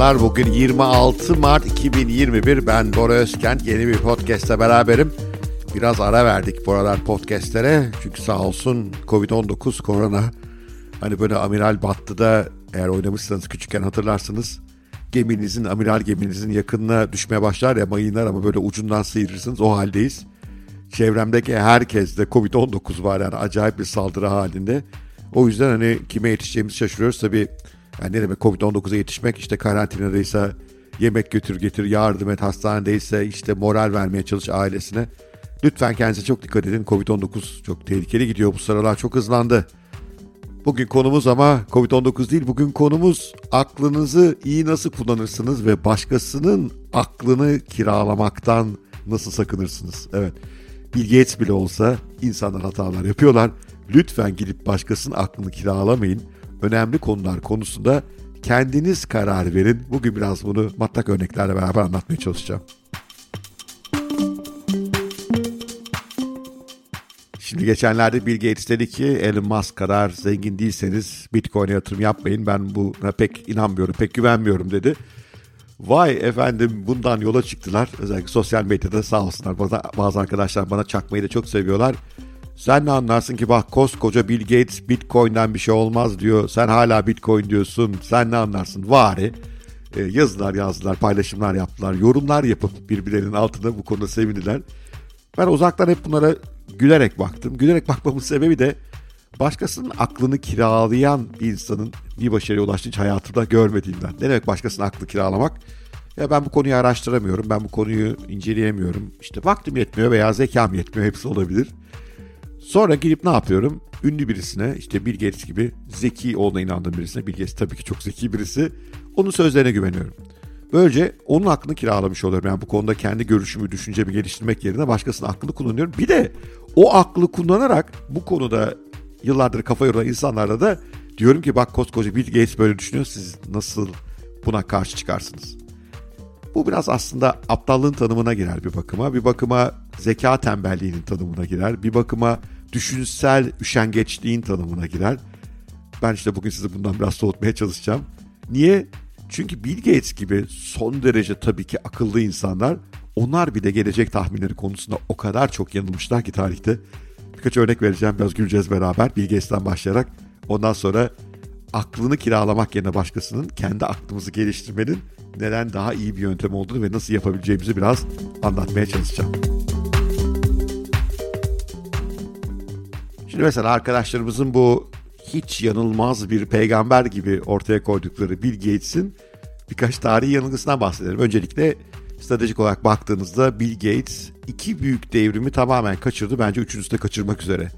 Merhabalar. Bugün 26 Mart 2021. Ben Bora Özkent. Yeni bir podcast'te beraberim. Biraz ara verdik bu aralar podcastlere. Çünkü sağ olsun Covid-19, korona. Hani böyle amiral battı da eğer oynamışsanız küçükken hatırlarsınız. Geminizin, amiral geminizin yakınına düşmeye başlar ya mayınlar ama böyle ucundan sıyırırsınız. O haldeyiz. Çevremdeki herkes de Covid-19 var yani acayip bir saldırı halinde. O yüzden hani kime yetişeceğimizi şaşırıyoruz. Tabii yani ne demek Covid-19'a yetişmek işte karantinadaysa yemek götür getir yardım et hastanedeyse işte moral vermeye çalış ailesine. Lütfen kendinize çok dikkat edin. Covid-19 çok tehlikeli gidiyor bu sıralar çok hızlandı. Bugün konumuz ama Covid-19 değil. Bugün konumuz aklınızı iyi nasıl kullanırsınız ve başkasının aklını kiralamaktan nasıl sakınırsınız? Evet. Bill Gates bile olsa insanlar hatalar yapıyorlar. Lütfen gidip başkasının aklını kiralamayın. Önemli konular konusunda kendiniz karar verin. Bugün biraz bunu matlak örneklerle beraber anlatmaya çalışacağım. Şimdi geçenlerde Bill Gates dedi ki Elon Musk kadar zengin değilseniz Bitcoin'e yatırım yapmayın. Ben buna pek inanmıyorum, pek güvenmiyorum dedi. Vay efendim bundan yola çıktılar. Özellikle sosyal medyada sağ olsunlar. Bazı arkadaşlar bana çakmayı da çok seviyorlar. Sen ne anlarsın ki bak koskoca Bill Gates Bitcoin'den bir şey olmaz diyor. Sen hala Bitcoin diyorsun. Sen ne anlarsın? Vari. E, yazılar yazdılar, paylaşımlar yaptılar, yorumlar yapıp birbirlerinin altında bu konuda sevindiler. Ben uzaktan hep bunlara gülerek baktım. Gülerek bakmamın sebebi de başkasının aklını kiralayan bir insanın bir başarıya ulaştığını hiç hayatımda görmediğimden. Ne demek başkasının aklını kiralamak? Ya ben bu konuyu araştıramıyorum, ben bu konuyu inceleyemiyorum. İşte vaktim yetmiyor veya zekam yetmiyor, hepsi olabilir. Sonra gidip ne yapıyorum? Ünlü birisine, işte Bill Gates gibi zeki olduğuna inandığım birisine, Bill Gates tabii ki çok zeki birisi, onun sözlerine güveniyorum. Böylece onun aklını kiralamış oluyorum. Yani bu konuda kendi görüşümü, düşüncemi geliştirmek yerine başkasının aklını kullanıyorum. Bir de o aklı kullanarak bu konuda yıllardır kafa yoran insanlarla da diyorum ki bak koskoca Bill Gates böyle düşünüyor. Siz nasıl buna karşı çıkarsınız? Bu biraz aslında aptallığın tanımına girer bir bakıma. Bir bakıma zeka tembelliğinin tanımına girer. Bir bakıma düşünsel üşengeçliğin tanımına girer. Ben işte bugün sizi bundan biraz soğutmaya çalışacağım. Niye? Çünkü Bill Gates gibi son derece tabii ki akıllı insanlar onlar bir de gelecek tahminleri konusunda o kadar çok yanılmışlar ki tarihte. Birkaç örnek vereceğim biraz güleceğiz beraber Bill Gates'ten başlayarak. Ondan sonra aklını kiralamak yerine başkasının kendi aklımızı geliştirmenin neden daha iyi bir yöntem olduğunu ve nasıl yapabileceğimizi biraz anlatmaya çalışacağım. Şimdi mesela arkadaşlarımızın bu hiç yanılmaz bir peygamber gibi ortaya koydukları Bill Gates'in birkaç tarihi yanılgısından bahsedelim. Öncelikle stratejik olarak baktığınızda Bill Gates iki büyük devrimi tamamen kaçırdı. Bence üçüncüsü de kaçırmak üzere.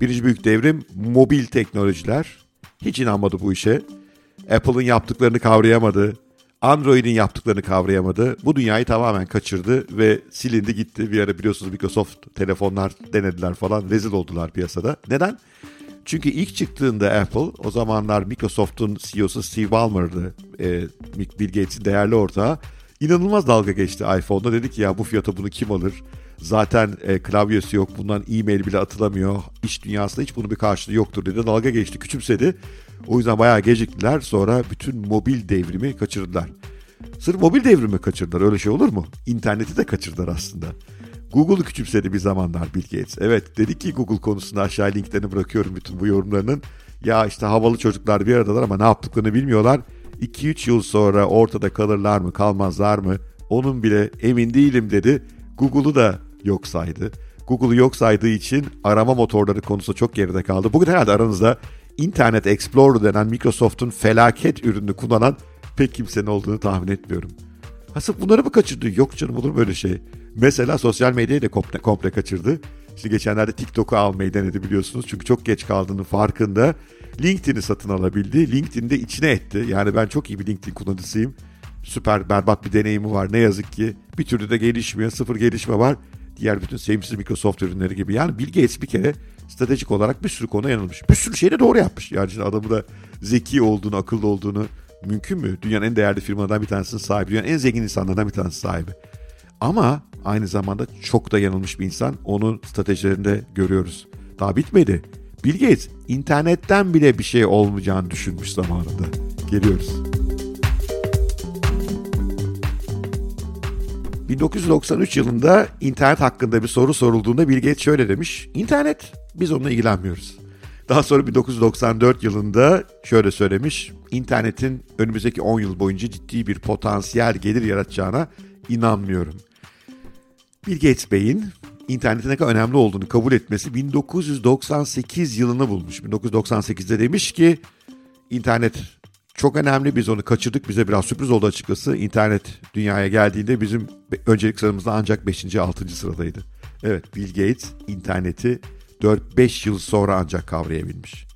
Birinci büyük devrim mobil teknolojiler. Hiç inanmadı bu işe. Apple'ın yaptıklarını kavrayamadı. Android'in yaptıklarını kavrayamadı. Bu dünyayı tamamen kaçırdı ve silindi gitti. Bir ara biliyorsunuz Microsoft telefonlar denediler falan. Rezil oldular piyasada. Neden? Çünkü ilk çıktığında Apple o zamanlar Microsoft'un CEO'su Steve Ballmer'dı. E, Bill Gates'in değerli ortağı. İnanılmaz dalga geçti iPhone'da. Dedi ki ya bu fiyata bunu kim alır? Zaten e, klavyesi yok. Bundan e-mail bile atılamıyor. İş dünyasında hiç bunun bir karşılığı yoktur dedi. Dalga geçti, küçümsedi. O yüzden bayağı geciktiler. Sonra bütün mobil devrimi kaçırdılar. Sırf mobil devrimi kaçırdılar. Öyle şey olur mu? İnterneti de kaçırdılar aslında. Google'u küçümsedi bir zamanlar Bill Gates. Evet dedi ki Google konusunda aşağı linklerini bırakıyorum bütün bu yorumlarının. Ya işte havalı çocuklar bir aradalar ama ne yaptıklarını bilmiyorlar. 2-3 yıl sonra ortada kalırlar mı kalmazlar mı onun bile emin değilim dedi. Google'u da yok saydı. Google'u yok saydığı için arama motorları konusu çok geride kaldı. Bugün herhalde aranızda Internet Explorer denen Microsoft'un felaket ürününü kullanan pek kimsenin olduğunu tahmin etmiyorum. Hasıp bunları mı kaçırdı? Yok canım olur böyle şey. Mesela sosyal medyayı da komple, komple kaçırdı. İşte geçenlerde TikTok'u almayı denedi biliyorsunuz. Çünkü çok geç kaldığının farkında. LinkedIn'i satın alabildi. LinkedIn'i de içine etti. Yani ben çok iyi bir LinkedIn kullanıcısıyım. Süper berbat bir deneyimi var. Ne yazık ki bir türlü de gelişmiyor. Sıfır gelişme var. Diğer bütün sevimsiz Microsoft ürünleri gibi. Yani Bill Gates bir kere stratejik olarak bir sürü konu yanılmış. Bir sürü şey de doğru yapmış. Yani şimdi adamı da zeki olduğunu, akıllı olduğunu mümkün mü? Dünyanın en değerli firmalardan bir tanesinin sahibi. Dünyanın en zengin insanlardan bir tanesi sahibi. Ama aynı zamanda çok da yanılmış bir insan. Onun stratejilerinde görüyoruz. Daha bitmedi. Bill Gates internetten bile bir şey olmayacağını düşünmüş zamanında. Geliyoruz. 1993 yılında internet hakkında bir soru sorulduğunda Bill Gates şöyle demiş. İnternet biz onunla ilgilenmiyoruz. Daha sonra 1994 yılında şöyle söylemiş. İnternetin önümüzdeki 10 yıl boyunca ciddi bir potansiyel gelir yaratacağına inanmıyorum. Bill Gates Bey'in internetin ne kadar önemli olduğunu kabul etmesi 1998 yılını bulmuş. 1998'de demiş ki internet çok önemli biz onu kaçırdık bize biraz sürpriz oldu açıkçası. İnternet dünyaya geldiğinde bizim öncelik sıramızda ancak 5. 6. sıradaydı. Evet Bill Gates interneti 4-5 yıl sonra ancak kavrayabilmiş.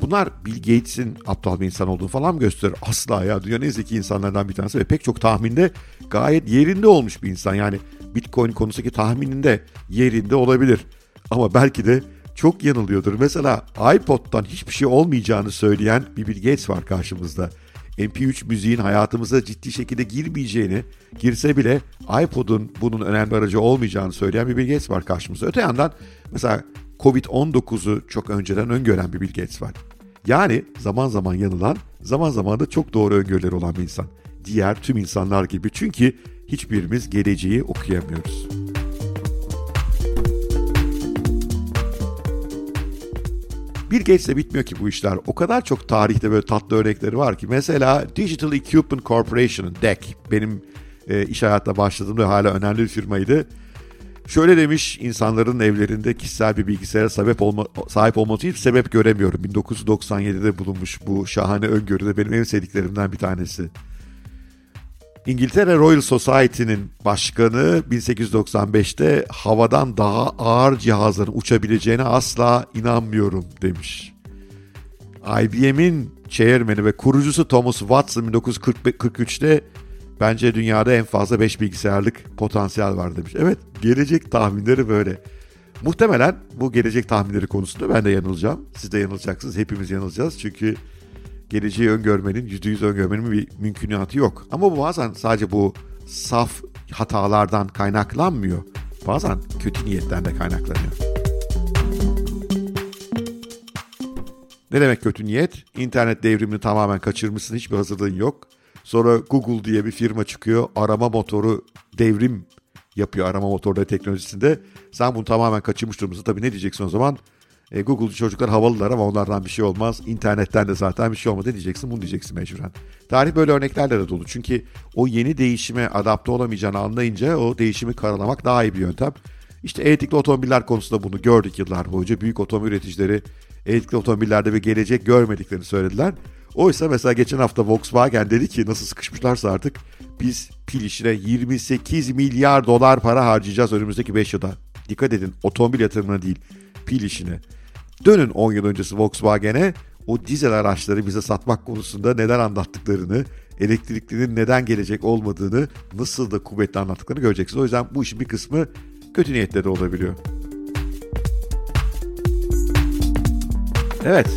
Bunlar Bill Gates'in aptal bir insan olduğunu falan mı gösterir? Asla ya. Dünyanın en zeki insanlardan bir tanesi ve pek çok tahminde gayet yerinde olmuş bir insan. Yani Bitcoin konusundaki tahmininde yerinde olabilir. Ama belki de çok yanılıyordur. Mesela iPod'dan hiçbir şey olmayacağını söyleyen bir Bill Gates var karşımızda. MP3 müziğin hayatımıza ciddi şekilde girmeyeceğini, girse bile iPod'un bunun önemli aracı olmayacağını söyleyen bir Bill Gates var karşımızda. Öte yandan mesela Covid-19'u çok önceden öngören bir Bill Gates var. Yani zaman zaman yanılan, zaman zaman da çok doğru öngörüleri olan bir insan. Diğer tüm insanlar gibi çünkü hiçbirimiz geleceği okuyamıyoruz. Bill Gates'le bitmiyor ki bu işler. O kadar çok tarihte böyle tatlı örnekleri var ki. Mesela Digital Equipment Corporation'ın DEC benim e, iş hayatına başladığımda hala önemli bir firmaydı. Şöyle demiş insanların evlerinde kişisel bir bilgisayara sahip, olma, sahip olması hiç sebep göremiyorum. 1997'de bulunmuş bu şahane öngörü de benim en sevdiklerimden bir tanesi. İngiltere Royal Society'nin başkanı 1895'te havadan daha ağır cihazların uçabileceğine asla inanmıyorum demiş. IBM'in chairman'i ve kurucusu Thomas Watson 1943'te bence dünyada en fazla 5 bilgisayarlık potansiyel var demiş. Evet gelecek tahminleri böyle. Muhtemelen bu gelecek tahminleri konusunda ben de yanılacağım. Siz de yanılacaksınız. Hepimiz yanılacağız. Çünkü geleceği öngörmenin, %100 öngörmenin bir mümkünatı yok. Ama bu bazen sadece bu saf hatalardan kaynaklanmıyor. Bazen kötü niyetten de kaynaklanıyor. Ne demek kötü niyet? İnternet devrimini tamamen kaçırmışsın, hiçbir hazırlığın yok. Sonra Google diye bir firma çıkıyor, arama motoru devrim yapıyor arama motorları teknolojisinde. Sen bunu tamamen kaçırmış durumdasın. Tabii ne diyeceksin o zaman? E, Google'cu çocuklar havalılar ama onlardan bir şey olmaz. İnternetten de zaten bir şey olmadı diyeceksin. Bunu diyeceksin mecburen. Tarih böyle örneklerle de dolu. Çünkü o yeni değişime adapte olamayacağını anlayınca o değişimi karalamak daha iyi bir yöntem. İşte elektrikli otomobiller konusunda bunu gördük yıllar boyunca. Büyük otomobil üreticileri elektrikli otomobillerde bir gelecek görmediklerini söylediler. Oysa mesela geçen hafta Volkswagen dedi ki nasıl sıkışmışlarsa artık biz pil işine 28 milyar dolar para harcayacağız önümüzdeki 5 yılda. Dikkat edin otomobil yatırımına değil pil işine. Dönün 10 yıl öncesi Volkswagen'e o dizel araçları bize satmak konusunda neden anlattıklarını, elektriklinin neden gelecek olmadığını, nasıl da kuvvetli anlattıklarını göreceksiniz. O yüzden bu işin bir kısmı kötü niyetle de olabiliyor. Evet,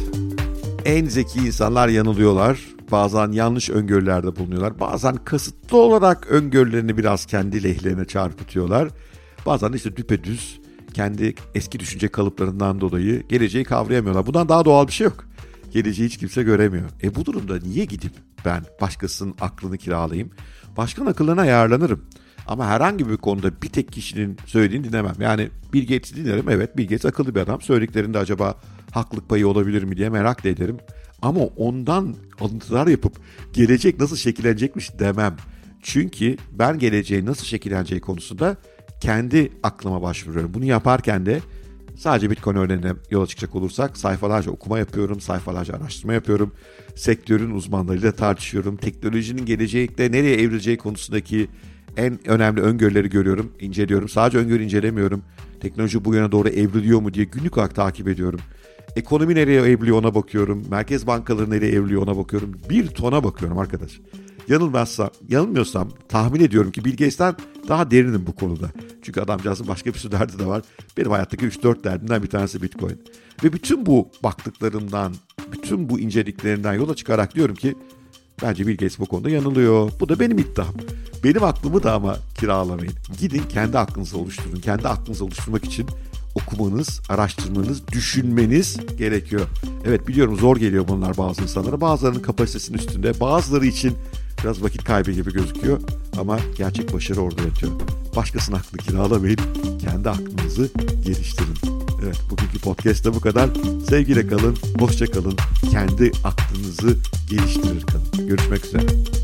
en zeki insanlar yanılıyorlar. Bazen yanlış öngörülerde bulunuyorlar. Bazen kasıtlı olarak öngörülerini biraz kendi lehlerine çarpıtıyorlar. Bazen işte düpedüz kendi eski düşünce kalıplarından dolayı geleceği kavrayamıyorlar. Bundan daha doğal bir şey yok. Geleceği hiç kimse göremiyor. E bu durumda niye gidip ben başkasının aklını kiralayayım? Başkanın akıllarına ayarlanırım. Ama herhangi bir konuda bir tek kişinin söylediğini dinlemem. Yani Bill Gates'i dinlerim. Evet Bill Gates akıllı bir adam. Söylediklerinde acaba haklılık payı olabilir mi diye merak da ederim. Ama ondan alıntılar yapıp gelecek nasıl şekillenecekmiş demem. Çünkü ben geleceğin nasıl şekilleneceği konusunda kendi aklıma başvuruyorum. Bunu yaparken de sadece Bitcoin örneğine yola çıkacak olursak sayfalarca okuma yapıyorum, sayfalarca araştırma yapıyorum. Sektörün uzmanlarıyla tartışıyorum. Teknolojinin gelecekte nereye evrileceği konusundaki en önemli öngörüleri görüyorum, inceliyorum. Sadece öngörü incelemiyorum. Teknoloji bu yöne doğru evriliyor mu diye günlük olarak takip ediyorum. Ekonomi nereye evriliyor ona bakıyorum. Merkez bankaları nereye evriliyor ona bakıyorum. Bir tona bakıyorum arkadaş. Yanılmazsam, yanılmıyorsam tahmin ediyorum ki Bill Gates'ten daha derinim bu konuda. Çünkü adamcağızın başka bir sürü derdi de var. Benim hayattaki 3-4 derdimden bir tanesi Bitcoin. Ve bütün bu baktıklarımdan, bütün bu inceliklerinden yola çıkarak diyorum ki bence Bill Gates bu konuda yanılıyor. Bu da benim iddiam. Benim aklımı da ama kiralamayın. Gidin kendi aklınızı oluşturun. Kendi aklınızı oluşturmak için okumanız, araştırmanız, düşünmeniz gerekiyor. Evet biliyorum zor geliyor bunlar bazı insanlara. Bazılarının kapasitesinin üstünde, bazıları için biraz vakit kaybı gibi gözüküyor. Ama gerçek başarı orada yatıyor. Başkasının aklını kiralamayın. Kendi aklınızı geliştirin. Evet bugünkü podcast'ta bu kadar. Sevgiyle kalın, hoşça kalın. Kendi aklınızı geliştirir kalın. Görüşmek üzere.